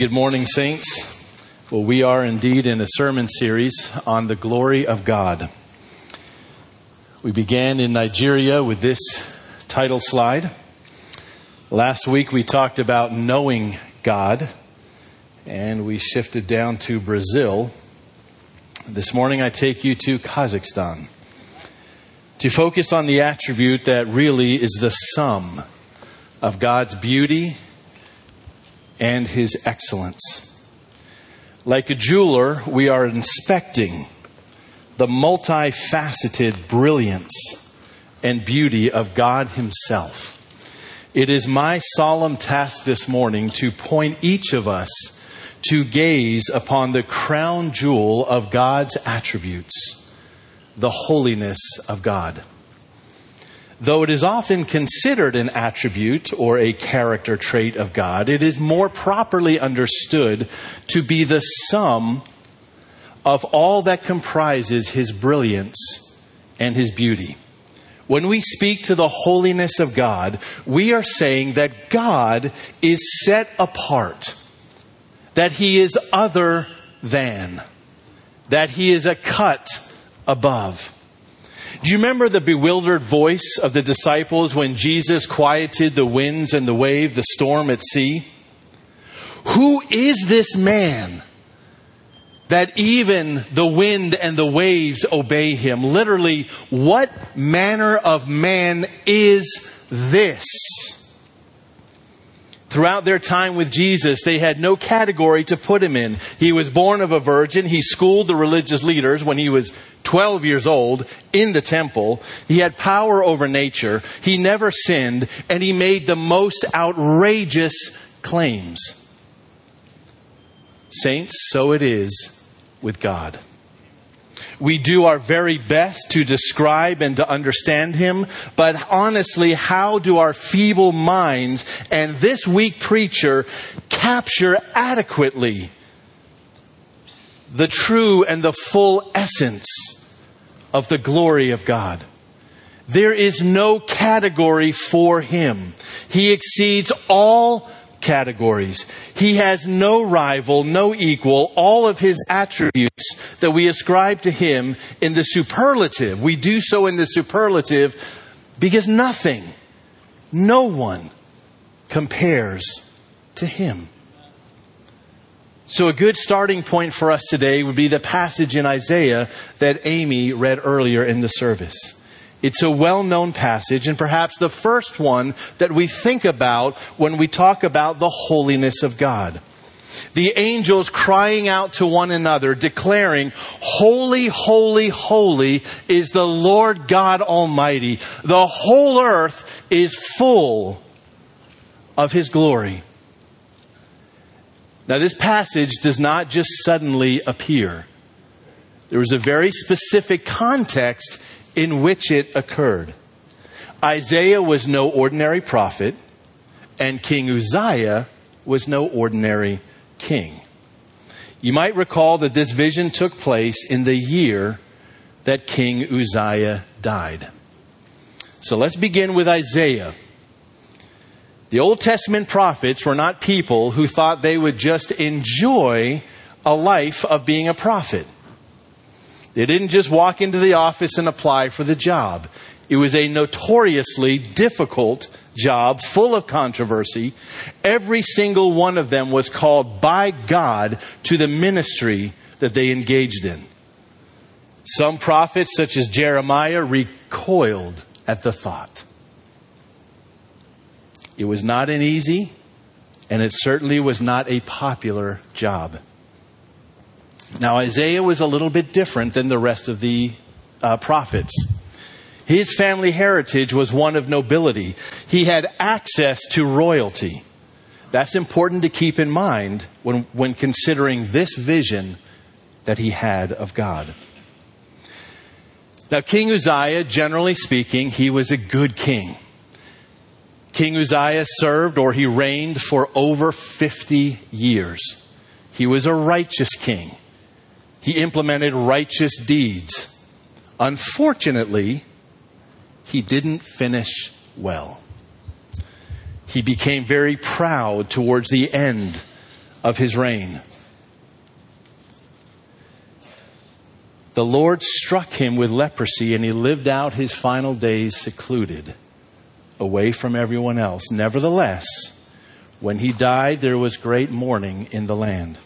Good morning, saints. Well, we are indeed in a sermon series on the glory of God. We began in Nigeria with this title slide. Last week we talked about knowing God, and we shifted down to Brazil. This morning I take you to Kazakhstan to focus on the attribute that really is the sum of God's beauty and his excellence. Like a jeweler, we are inspecting the multifaceted brilliance and beauty of God Himself. It is my solemn task this morning to point each of us to gaze upon the crown jewel of God's attributes, the holiness of God. Though it is often considered an attribute or a character trait of God, it is more properly understood to be the sum of all that comprises His brilliance and His beauty. When we speak to the holiness of God, we are saying that God is set apart, that He is other than, that He is a cut above. Do you remember the bewildered voice of the disciples when Jesus quieted the winds and the wave, the storm at sea? Who is this man that even the wind and the waves obey him? Literally, what manner of man is this? Throughout their time with Jesus, they had no category to put him in. He was born of a virgin. He schooled the religious leaders when he was 12 years old in the temple. He had power over nature. He never sinned, and he made the most outrageous claims. Saints, so it is with God. We do our very best to describe and to understand Him, but honestly, how do our feeble minds and this weak preacher capture adequately the true and the full essence of the glory of God? There is no category for Him. He exceeds all categories. He has no rival, no equal. All of his attributes that we ascribe to him in the superlative, we do so in the superlative because nothing, no one compares to him. So, a good starting point for us today would be the passage in Isaiah that Amy read earlier in the service. It's a well known passage, and perhaps the first one that we think about when we talk about the holiness of God. The angels crying out to one another, declaring, Holy, holy, holy is the Lord God Almighty. The whole earth is full of His glory. Now, this passage does not just suddenly appear. There was a very specific context in which it occurred. Isaiah was no ordinary prophet, and King Uzziah was no ordinary king. You might recall that this vision took place in the year that King Uzziah died. So let's begin with Isaiah. The Old Testament prophets were not people who thought they would just enjoy a life of being a prophet. They didn't just walk into the office and apply for the job. It was a notoriously difficult job, full of controversy. Every single one of them was called by God to the ministry that they engaged in. Some prophets, such as Jeremiah, recoiled at the thought. It was not an easy, and it certainly was not a popular job. Now, Isaiah was a little bit different than the rest of the uh, prophets. His family heritage was one of nobility. He had access to royalty. That's important to keep in mind when, when considering this vision that he had of God. Now, King Uzziah, generally speaking, he was a good king. King Uzziah served or he reigned for over 50 years. He was a righteous king. He implemented righteous deeds. Unfortunately, he didn't finish well. He became very proud towards the end of his reign. The Lord struck him with leprosy and he lived out his final days secluded, away from everyone else. Nevertheless, when he died, there was great mourning in the land.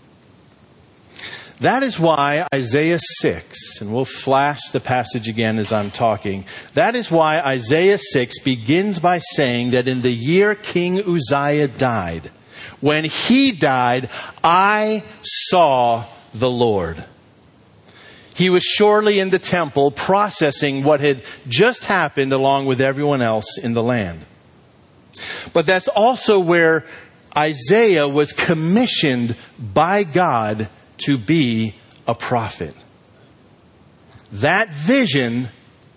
That is why Isaiah 6, and we'll flash the passage again as I'm talking. That is why Isaiah 6 begins by saying that in the year King Uzziah died, when he died, I saw the Lord. He was surely in the temple processing what had just happened along with everyone else in the land. But that's also where Isaiah was commissioned by God to be a prophet. That vision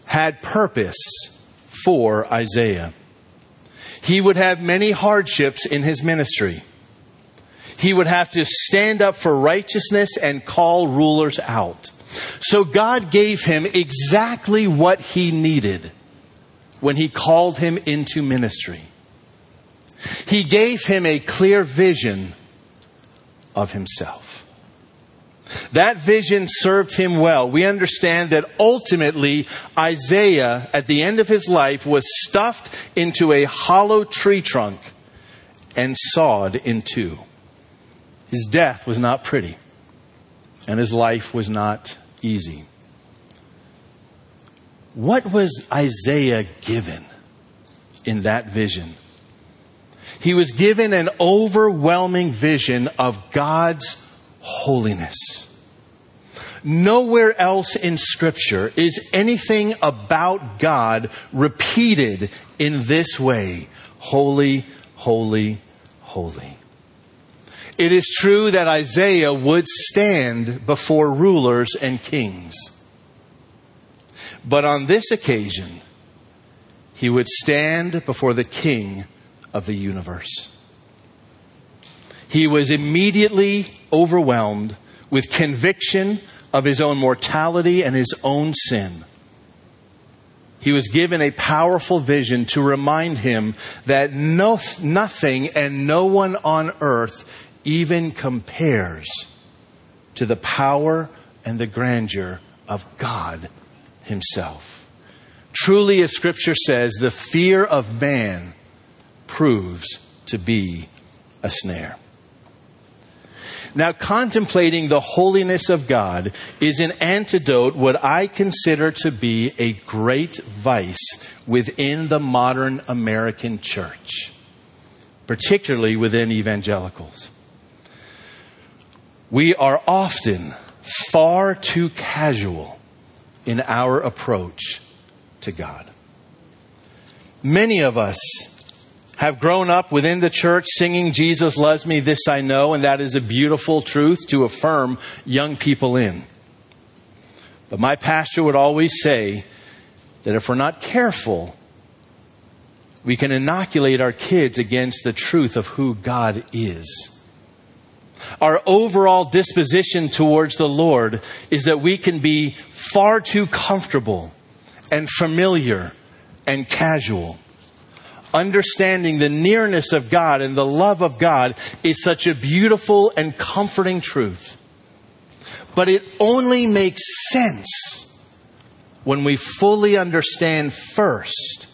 had purpose for Isaiah. He would have many hardships in his ministry. He would have to stand up for righteousness and call rulers out. So God gave him exactly what he needed when he called him into ministry. He gave him a clear vision of himself. That vision served him well. We understand that ultimately Isaiah, at the end of his life, was stuffed into a hollow tree trunk and sawed in two. His death was not pretty, and his life was not easy. What was Isaiah given in that vision? He was given an overwhelming vision of God's holiness. Nowhere else in Scripture is anything about God repeated in this way holy, holy, holy. It is true that Isaiah would stand before rulers and kings. But on this occasion, he would stand before the king of the universe. He was immediately overwhelmed with conviction of his own mortality and his own sin. He was given a powerful vision to remind him that no, nothing and no one on earth even compares to the power and the grandeur of God Himself. Truly, as Scripture says, the fear of man proves to be a snare. Now, contemplating the holiness of God is an antidote, what I consider to be a great vice within the modern American church, particularly within evangelicals. We are often far too casual in our approach to God. Many of us have grown up within the church singing Jesus loves me, this I know, and that is a beautiful truth to affirm young people in. But my pastor would always say that if we're not careful, we can inoculate our kids against the truth of who God is. Our overall disposition towards the Lord is that we can be far too comfortable and familiar and casual. Understanding the nearness of God and the love of God is such a beautiful and comforting truth. But it only makes sense when we fully understand first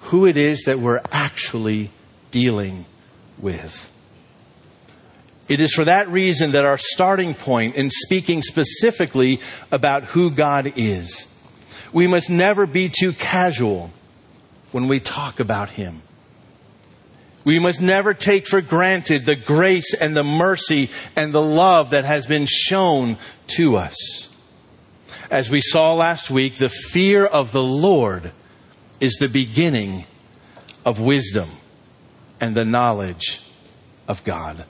who it is that we're actually dealing with. It is for that reason that our starting point in speaking specifically about who God is. We must never be too casual when we talk about Him. We must never take for granted the grace and the mercy and the love that has been shown to us. As we saw last week, the fear of the Lord is the beginning of wisdom and the knowledge of God.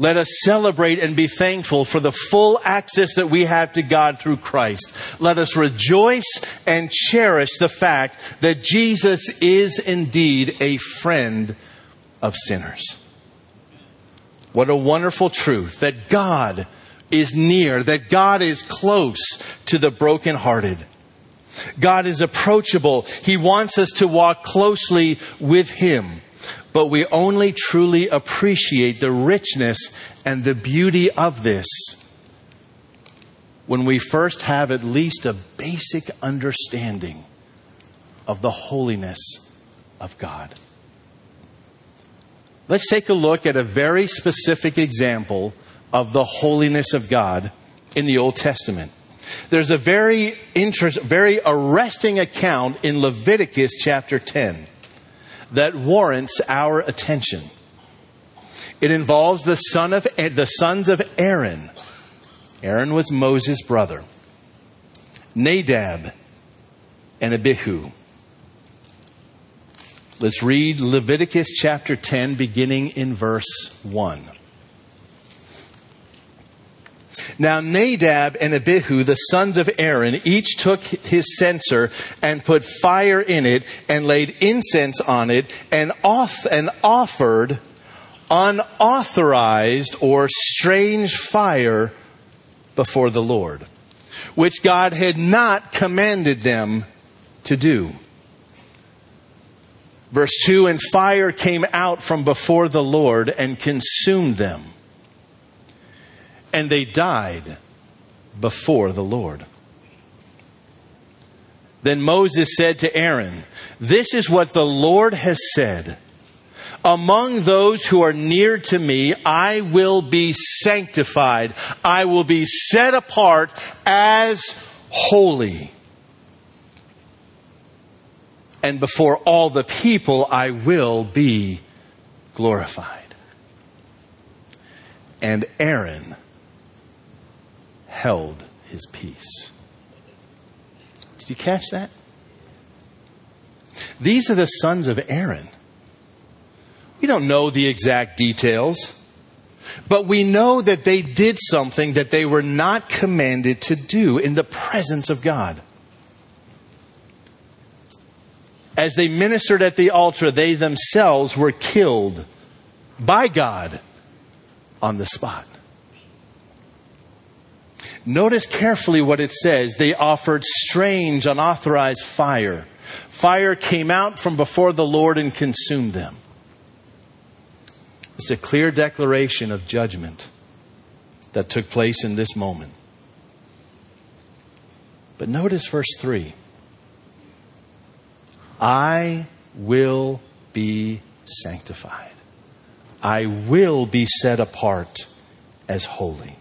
Let us celebrate and be thankful for the full access that we have to God through Christ. Let us rejoice and cherish the fact that Jesus is indeed a friend of sinners. What a wonderful truth that God is near, that God is close to the brokenhearted. God is approachable. He wants us to walk closely with Him. But we only truly appreciate the richness and the beauty of this when we first have at least a basic understanding of the holiness of God. Let's take a look at a very specific example of the holiness of God in the Old Testament. There's a very interest, very arresting account in Leviticus chapter 10 that warrants our attention. It involves the son of the sons of Aaron. Aaron was Moses' brother. Nadab and Abihu. Let's read Leviticus chapter 10 beginning in verse 1. Now Nadab and Abihu, the sons of Aaron, each took his censer and put fire in it and laid incense on it and, off, and offered unauthorized or strange fire before the Lord, which God had not commanded them to do. Verse 2 And fire came out from before the Lord and consumed them and they died before the Lord. Then Moses said to Aaron, This is what the Lord has said. Among those who are near to me, I will be sanctified. I will be set apart as holy. And before all the people, I will be glorified. And Aaron held his peace. Did you catch that? These are the sons of Aaron. We don't know the exact details, but we know that they did something that they were not commanded to do in the presence of God. As they ministered at the altar, they themselves were killed by God on the spot. Notice carefully what it says. They offered strange, unauthorized fire. Fire came out from before the Lord and consumed them. It's a clear declaration of judgment that took place in this moment. But notice verse 3 I will be sanctified, I will be set apart as holy.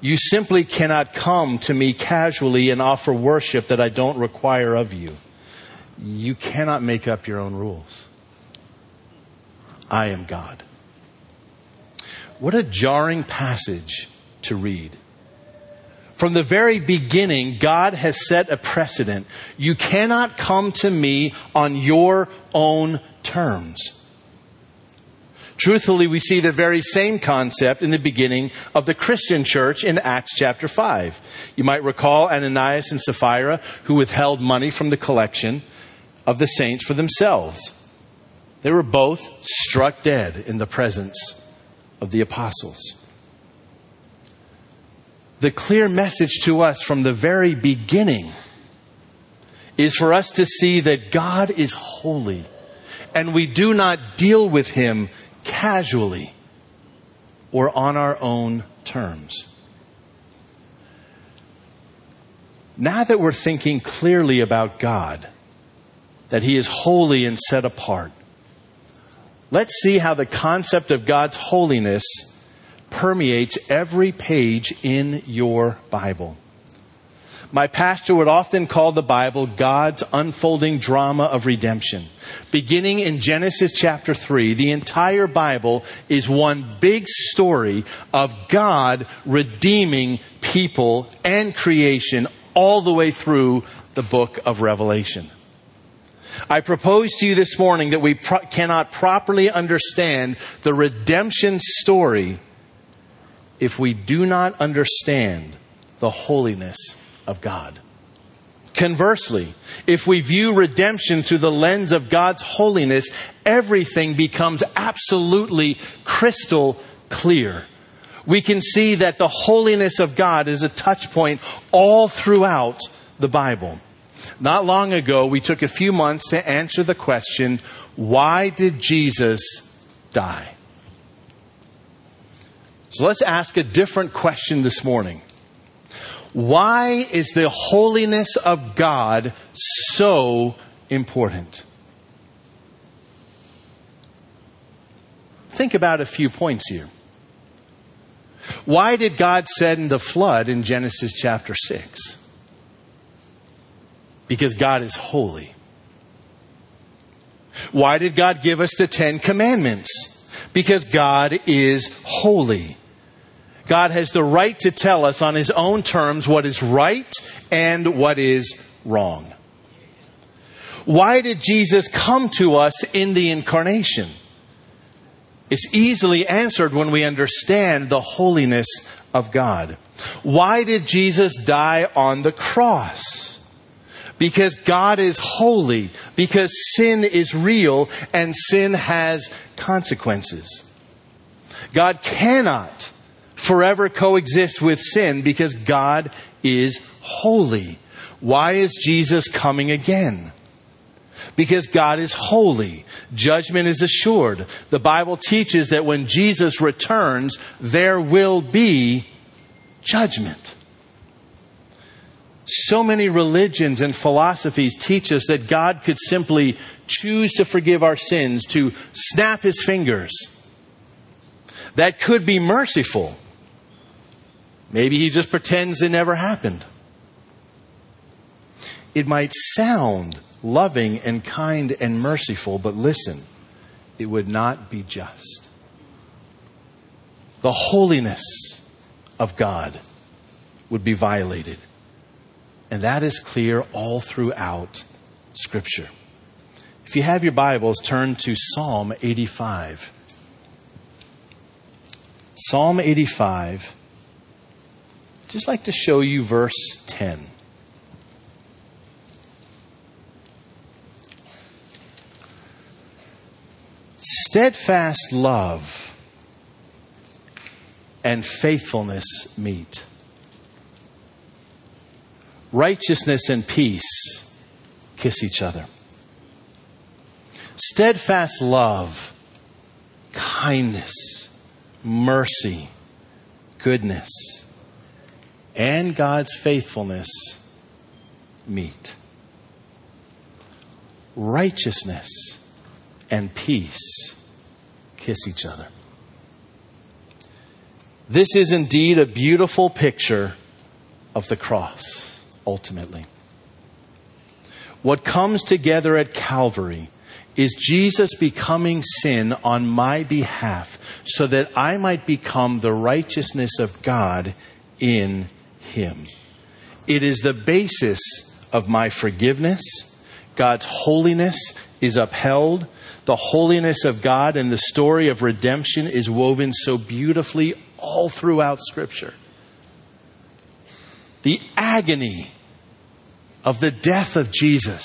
You simply cannot come to me casually and offer worship that I don't require of you. You cannot make up your own rules. I am God. What a jarring passage to read. From the very beginning, God has set a precedent. You cannot come to me on your own terms. Truthfully, we see the very same concept in the beginning of the Christian church in Acts chapter 5. You might recall Ananias and Sapphira who withheld money from the collection of the saints for themselves. They were both struck dead in the presence of the apostles. The clear message to us from the very beginning is for us to see that God is holy and we do not deal with him casually or on our own terms. Now that we're thinking clearly about God, that He is holy and set apart, let's see how the concept of God's holiness permeates every page in your Bible. My pastor would often call the Bible God's unfolding drama of redemption. Beginning in Genesis chapter 3, the entire Bible is one big story of God redeeming people and creation all the way through the book of Revelation. I propose to you this morning that we pro- cannot properly understand the redemption story if we do not understand the holiness of God. Conversely, if we view redemption through the lens of God's holiness, everything becomes absolutely crystal clear. We can see that the holiness of God is a touch point all throughout the Bible. Not long ago, we took a few months to answer the question why did Jesus die? So let's ask a different question this morning. Why is the holiness of God so important? Think about a few points here. Why did God send the flood in Genesis chapter 6? Because God is holy. Why did God give us the Ten Commandments? Because God is holy. God has the right to tell us on His own terms what is right and what is wrong. Why did Jesus come to us in the incarnation? It's easily answered when we understand the holiness of God. Why did Jesus die on the cross? Because God is holy, because sin is real, and sin has consequences. God cannot forever coexist with sin because God is holy. Why is Jesus coming again? Because God is holy. Judgment is assured. The Bible teaches that when Jesus returns, there will be judgment. So many religions and philosophies teach us that God could simply choose to forgive our sins, to snap his fingers. That could be merciful. Maybe he just pretends it never happened. It might sound loving and kind and merciful, but listen, it would not be just. The holiness of God would be violated. And that is clear all throughout Scripture. If you have your Bibles, turn to Psalm 85. Psalm 85. Just like to show you verse 10. Steadfast love and faithfulness meet. Righteousness and peace kiss each other. Steadfast love, kindness, mercy, goodness, and God's faithfulness meet. Righteousness and peace kiss each other. This is indeed a beautiful picture of the cross, ultimately. What comes together at Calvary is Jesus becoming sin on my behalf so that I might become the righteousness of God in Him. It is the basis of my forgiveness. God's holiness is upheld the holiness of God and the story of redemption is woven so beautifully all throughout Scripture. The agony of the death of Jesus,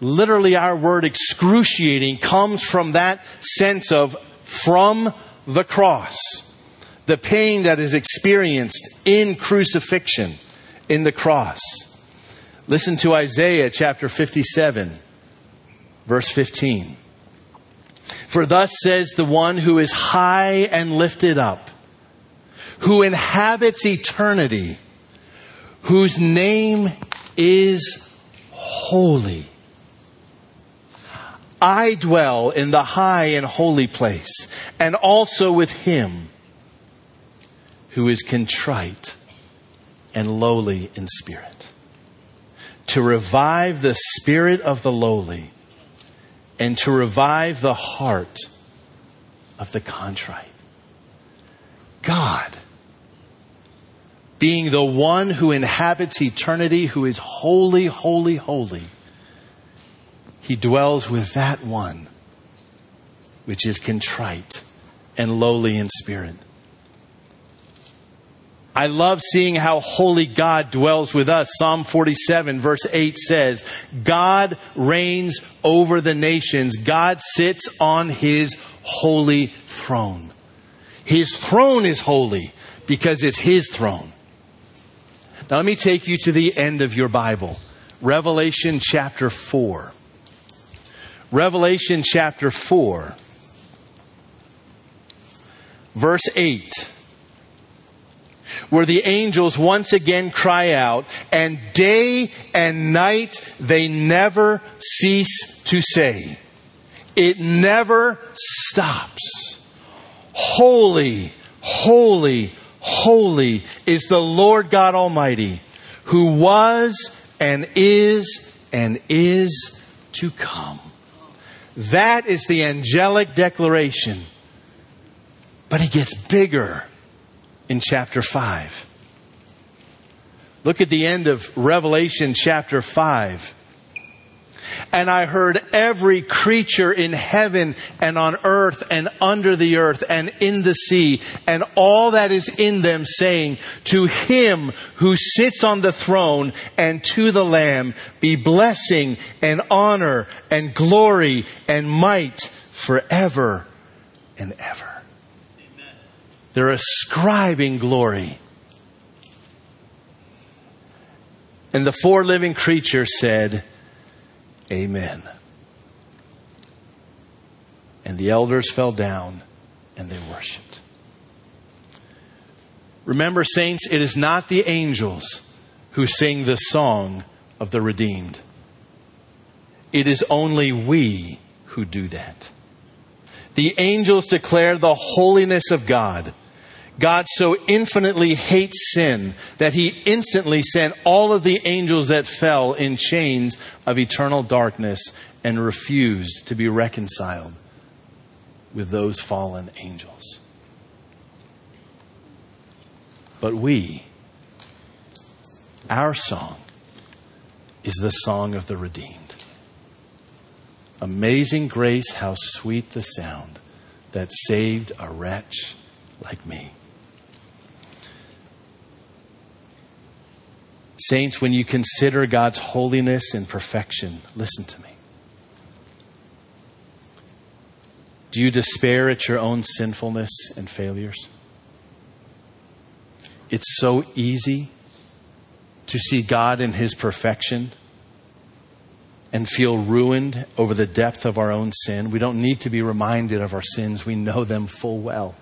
literally, our word excruciating comes from that sense of from the cross. The pain that is experienced in crucifixion, in the cross. Listen to Isaiah chapter 57 Verse 15. For thus says the one who is high and lifted up, who inhabits eternity, whose name is holy. I dwell in the high and holy place, and also with him who is contrite and lowly in spirit, to revive the spirit of the lowly and to revive the heart of the contrite. God, being the one who inhabits eternity, who is holy, holy, holy, he dwells with that one which is contrite and lowly in spirit. I love seeing how holy God dwells with us. Psalm 47 verse 8 says, God reigns over the nations. God sits on his holy throne. His throne is holy because it's his throne. Now let me take you to the end of your Bible. Revelation chapter 4. Revelation chapter 4, verse 8, where the angels once again cry out, and day and night they never cease to say, It never stops. Holy, holy, holy is the Lord God Almighty, who was and is and is to come. That is the angelic declaration. But he gets bigger in chapter 5. Look at the end of Revelation chapter 5. And I heard every creature in heaven and on earth and under the earth and in the sea and all that is in them saying, To him who sits on the throne and to the Lamb be blessing and honor and glory and might forever and ever. They're ascribing glory. And the four living creatures said, Amen. And the elders fell down and they worshiped. Remember, saints, it is not the angels who sing the song of the redeemed. It is only we who do that. The angels declare the holiness of God. God so infinitely hates sin that he instantly sent all of the angels that fell in chains of eternal darkness and refused to be reconciled with those fallen angels. But we, our song, is the song of the redeemed. Amazing grace, how sweet the sound that saved a wretch like me. Saints, when you consider God's holiness and perfection, listen to me. Do you despair at your own sinfulness and failures? It's so easy to see God in His perfection and feel ruined over the depth of our own sin. We don't need to be reminded of our sins, we know them full well.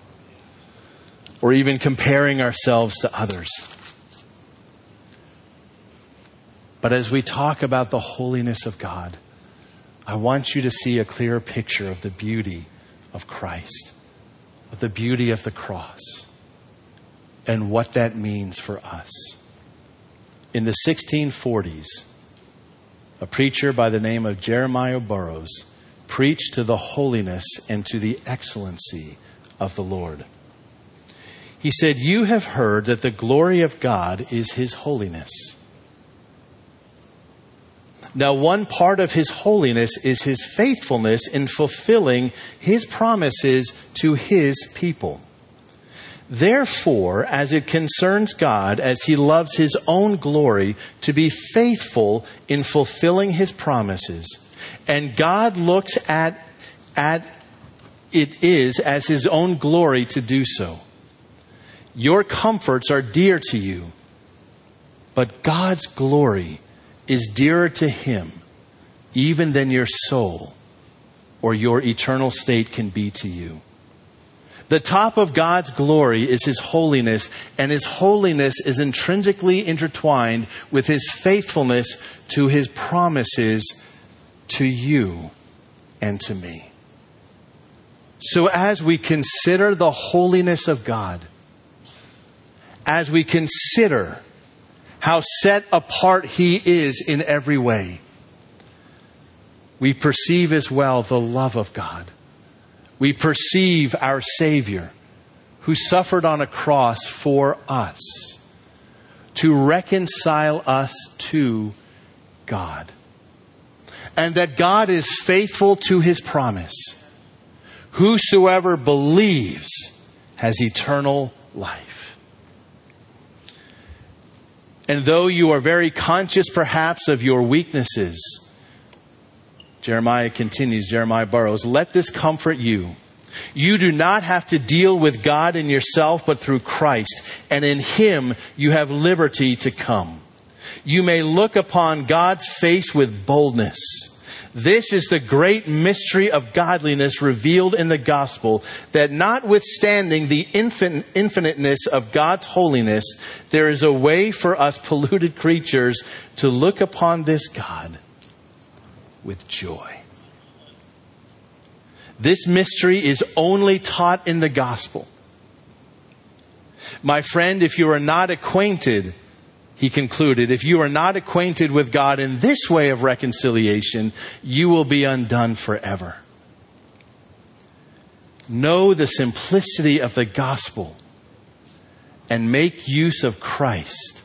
Or even comparing ourselves to others. But as we talk about the holiness of God, I want you to see a clear picture of the beauty of Christ, of the beauty of the cross, and what that means for us. In the 1640s, a preacher by the name of Jeremiah Burroughs preached to the holiness and to the excellency of the Lord. He said, You have heard that the glory of God is his holiness. Now, one part of his holiness is his faithfulness in fulfilling his promises to his people. Therefore, as it concerns God, as he loves his own glory, to be faithful in fulfilling his promises, and God looks at, at it is as his own glory to do so. Your comforts are dear to you, but God's glory is dearer to Him even than your soul or your eternal state can be to you. The top of God's glory is His holiness, and His holiness is intrinsically intertwined with His faithfulness to His promises to you and to me. So, as we consider the holiness of God, as we consider how set apart he is in every way. We perceive as well the love of God. We perceive our Savior who suffered on a cross for us to reconcile us to God. And that God is faithful to his promise. Whosoever believes has eternal life. And though you are very conscious perhaps of your weaknesses, Jeremiah continues, Jeremiah Burroughs, let this comfort you. You do not have to deal with God and yourself, but through Christ, and in Him you have liberty to come. you may look upon God's face with boldness. This is the great mystery of godliness revealed in the gospel that notwithstanding the infin- infiniteness of God's holiness, there is a way for us polluted creatures to look upon this God with joy. This mystery is only taught in the gospel. My friend, if you are not acquainted he concluded, if you are not acquainted with God in this way of reconciliation, you will be undone forever. Know the simplicity of the gospel and make use of Christ,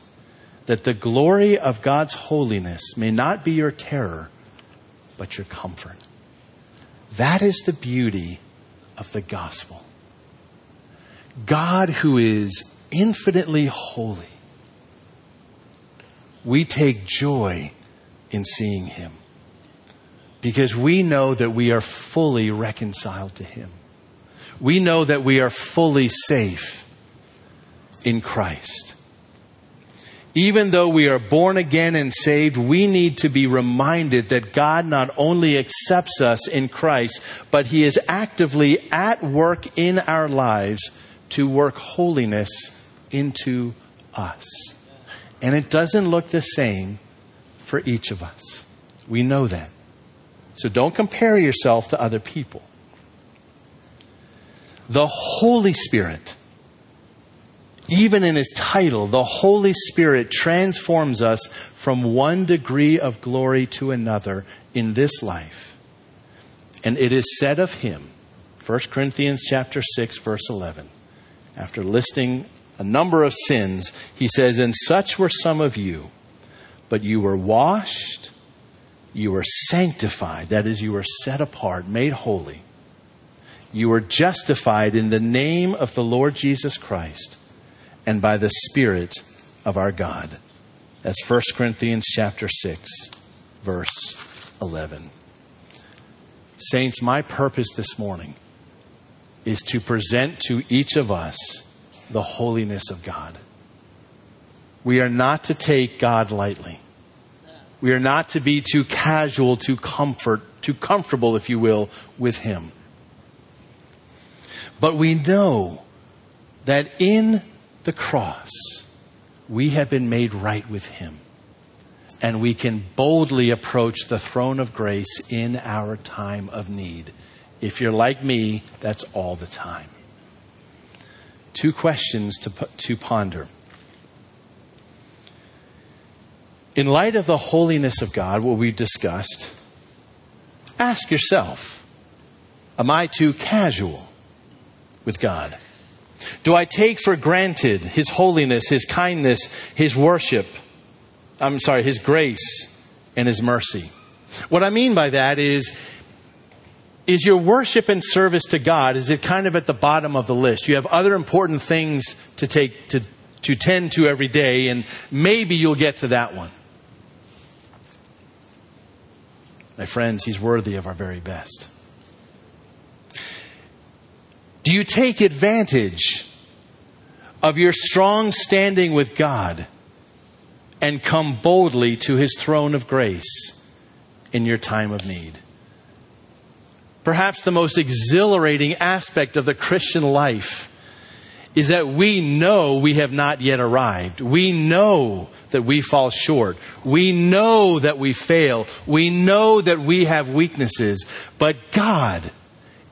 that the glory of God's holiness may not be your terror, but your comfort. That is the beauty of the gospel. God, who is infinitely holy, we take joy in seeing him because we know that we are fully reconciled to him. We know that we are fully safe in Christ. Even though we are born again and saved, we need to be reminded that God not only accepts us in Christ, but He is actively at work in our lives to work holiness into us. And it doesn't look the same for each of us. We know that. So don't compare yourself to other people. The Holy Spirit, even in his title, the Holy Spirit transforms us from one degree of glory to another in this life. And it is said of him, 1 Corinthians chapter 6 verse 11, after listing a number of sins, he says, And such were some of you, but you were washed, you were sanctified, that is, you were set apart, made holy. You were justified in the name of the Lord Jesus Christ and by the Spirit of our God. That's 1 Corinthians chapter 6, verse 11. Saints, my purpose this morning is to present to each of us the holiness of God. We are not to take God lightly. We are not to be too casual, too comfort, too comfortable, if you will, with Him. But we know that in the cross, we have been made right with Him. And we can boldly approach the throne of grace in our time of need. If you're like me, that's all the time two questions to, to ponder. In light of the holiness of God, what we've discussed, ask yourself Am I too casual with God? Do I take for granted His holiness, His kindness, His worship? I'm sorry, His grace and His mercy. What I mean by that is, is your worship and service to God, is it kind of at the bottom of the list? You have other important things to take, to, to tend to every day, and maybe you'll get to that one. My friends, He's worthy of our very best. Do you take advantage of your strong standing with God and come boldly to His throne of grace in your time of need? Perhaps the most exhilarating aspect of the Christian life is that we know we have not yet arrived. We know that we fall short. We know that we fail. We know that we have weaknesses. But God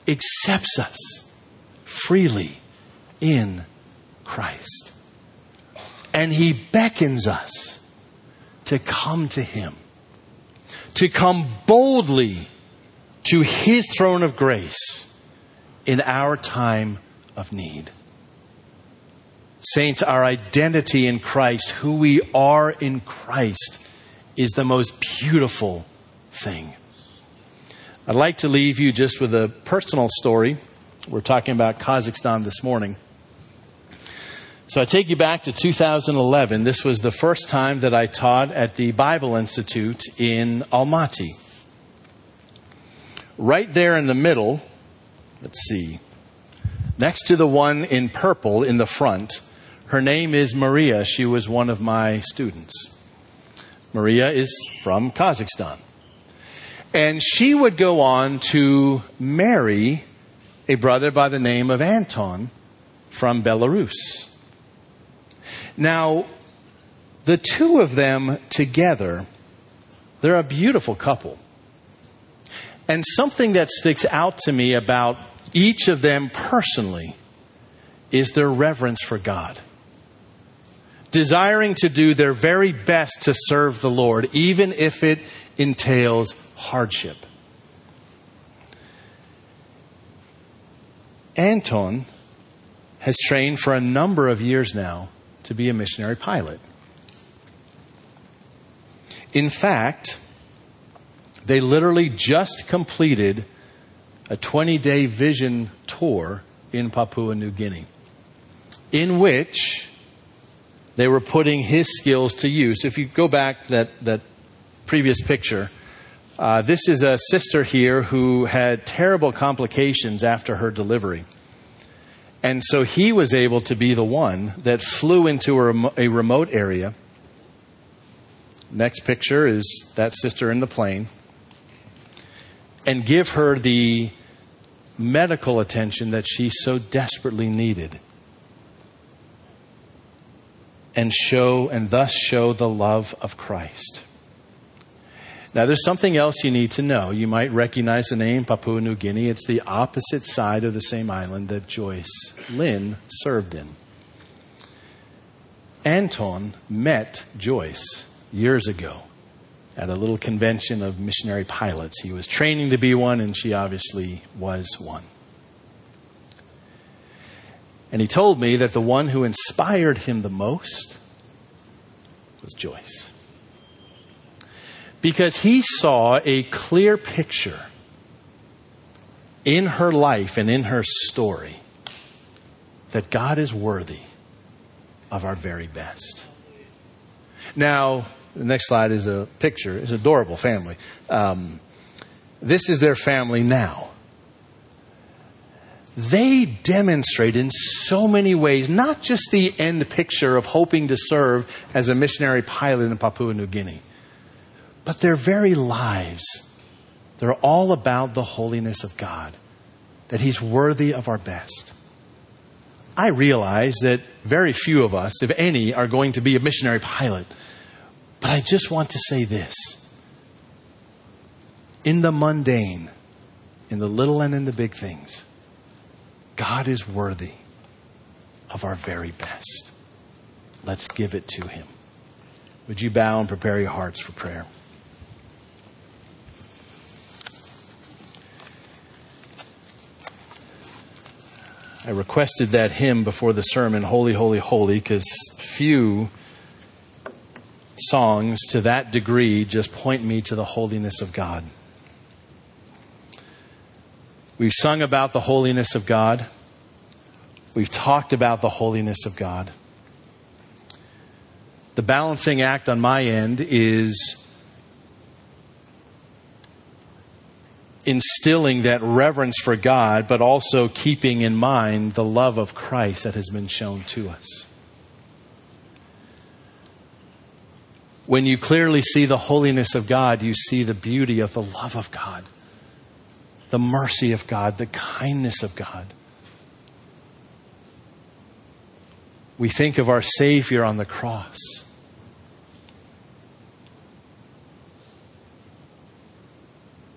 accepts us freely in Christ. And He beckons us to come to Him, to come boldly to his throne of grace in our time of need. Saints, our identity in Christ, who we are in Christ, is the most beautiful thing. I'd like to leave you just with a personal story. We're talking about Kazakhstan this morning. So I take you back to 2011. This was the first time that I taught at the Bible Institute in Almaty. Right there in the middle, let's see, next to the one in purple in the front, her name is Maria. She was one of my students. Maria is from Kazakhstan. And she would go on to marry a brother by the name of Anton from Belarus. Now, the two of them together, they're a beautiful couple. And something that sticks out to me about each of them personally is their reverence for God. Desiring to do their very best to serve the Lord, even if it entails hardship. Anton has trained for a number of years now to be a missionary pilot. In fact, they literally just completed a 20 day vision tour in Papua New Guinea, in which they were putting his skills to use. If you go back that, that previous picture, uh, this is a sister here who had terrible complications after her delivery. And so he was able to be the one that flew into a, a remote area. Next picture is that sister in the plane. And give her the medical attention that she so desperately needed. And show, and thus show the love of Christ. Now, there's something else you need to know. You might recognize the name Papua New Guinea. It's the opposite side of the same island that Joyce Lin served in. Anton met Joyce years ago at a little convention of missionary pilots. He was training to be one, and she obviously was one. And he told me that the one who inspired him the most was Joyce because he saw a clear picture in her life and in her story that God is worthy of our very best. Now, the next slide is a picture. It's an adorable family. Um, this is their family now. They demonstrate in so many ways, not just the end picture of hoping to serve as a missionary pilot in Papua New Guinea, but their very lives, they're all about the holiness of God, that He's worthy of our best. I realize that very few of us, if any, are going to be a missionary pilot. But I just want to say this. In the mundane, in the little and in the big things, God is worthy of our very best. Let's give it to Him. Would you bow and prepare your hearts for prayer? I requested that hymn before the sermon, Holy, Holy, Holy, because few songs to that degree just point me to the holiness of God. We've sung about the holiness of God. We've talked about the holiness of God. The balancing act on my end is instilling that reverence for God, but also keeping in mind the love of Christ that has been shown to us. When you clearly see the holiness of God, you see the beauty of the love of God, the mercy of God, the kindness of God. We think of our Savior on the cross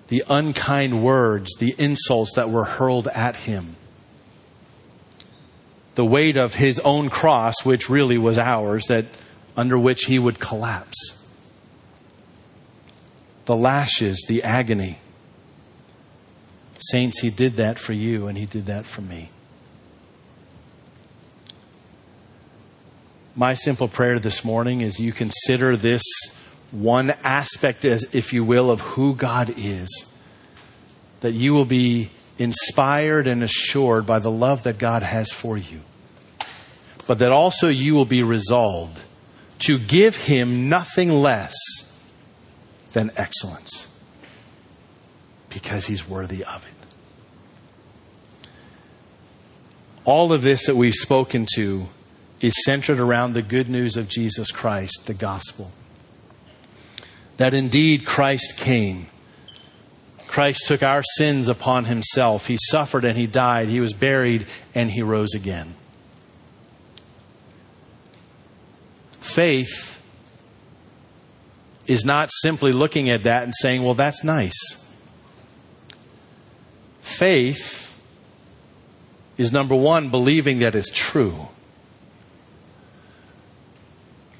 the unkind words, the insults that were hurled at him. The weight of his own cross, which really was ours, that under which he would collapse. The lashes, the agony. Saints, he did that for you and he did that for me. My simple prayer this morning is you consider this one aspect, as if you will, of who God is. That you will be inspired and assured by the love that God has for you. But that also you will be resolved to give Him nothing less than excellence because He's worthy of it. All of this that we've spoken to is centered around the good news of Jesus Christ, the gospel. that indeed Christ came. Christ took our sins upon himself. He suffered and he died. He was buried and he rose again. Faith is not simply looking at that and saying, well, that's nice. Faith is number one, believing that it's true.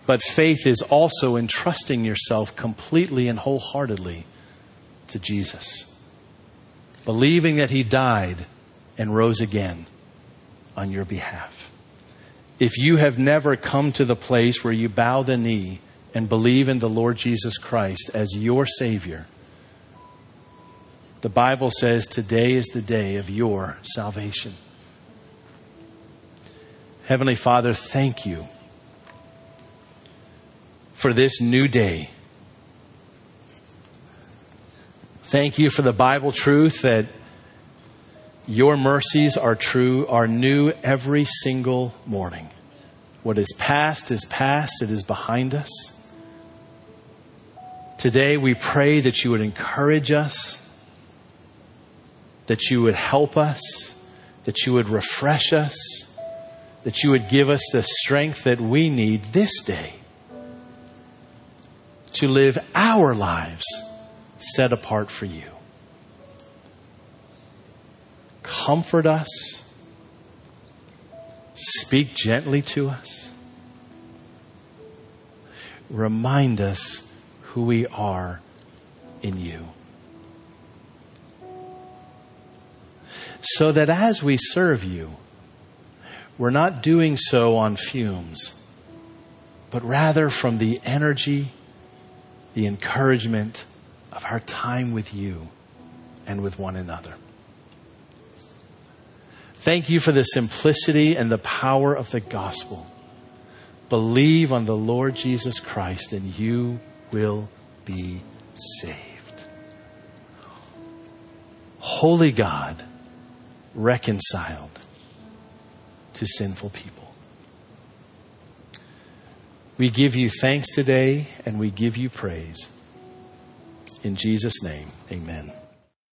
But faith is also entrusting yourself completely and wholeheartedly to Jesus, believing that He died and rose again on your behalf. If you have never come to the place where you bow the knee and believe in the Lord Jesus Christ as your Savior, the Bible says today is the day of your salvation. Heavenly Father, thank you for this new day. Thank you for the Bible truth that your mercies are true, are new every single morning. What is past is past, it is behind us. Today we pray that you would encourage us, that you would help us, that you would refresh us, that you would give us the strength that we need this day to live our lives set apart for you. Comfort us. Speak gently to us. Remind us who we are in you. So that as we serve you, we're not doing so on fumes, but rather from the energy the encouragement of our time with you and with one another. Thank you for the simplicity and the power of the gospel. Believe on the Lord Jesus Christ and you will be saved. Holy God, reconciled to sinful people. We give you thanks today and we give you praise. In Jesus' name, amen.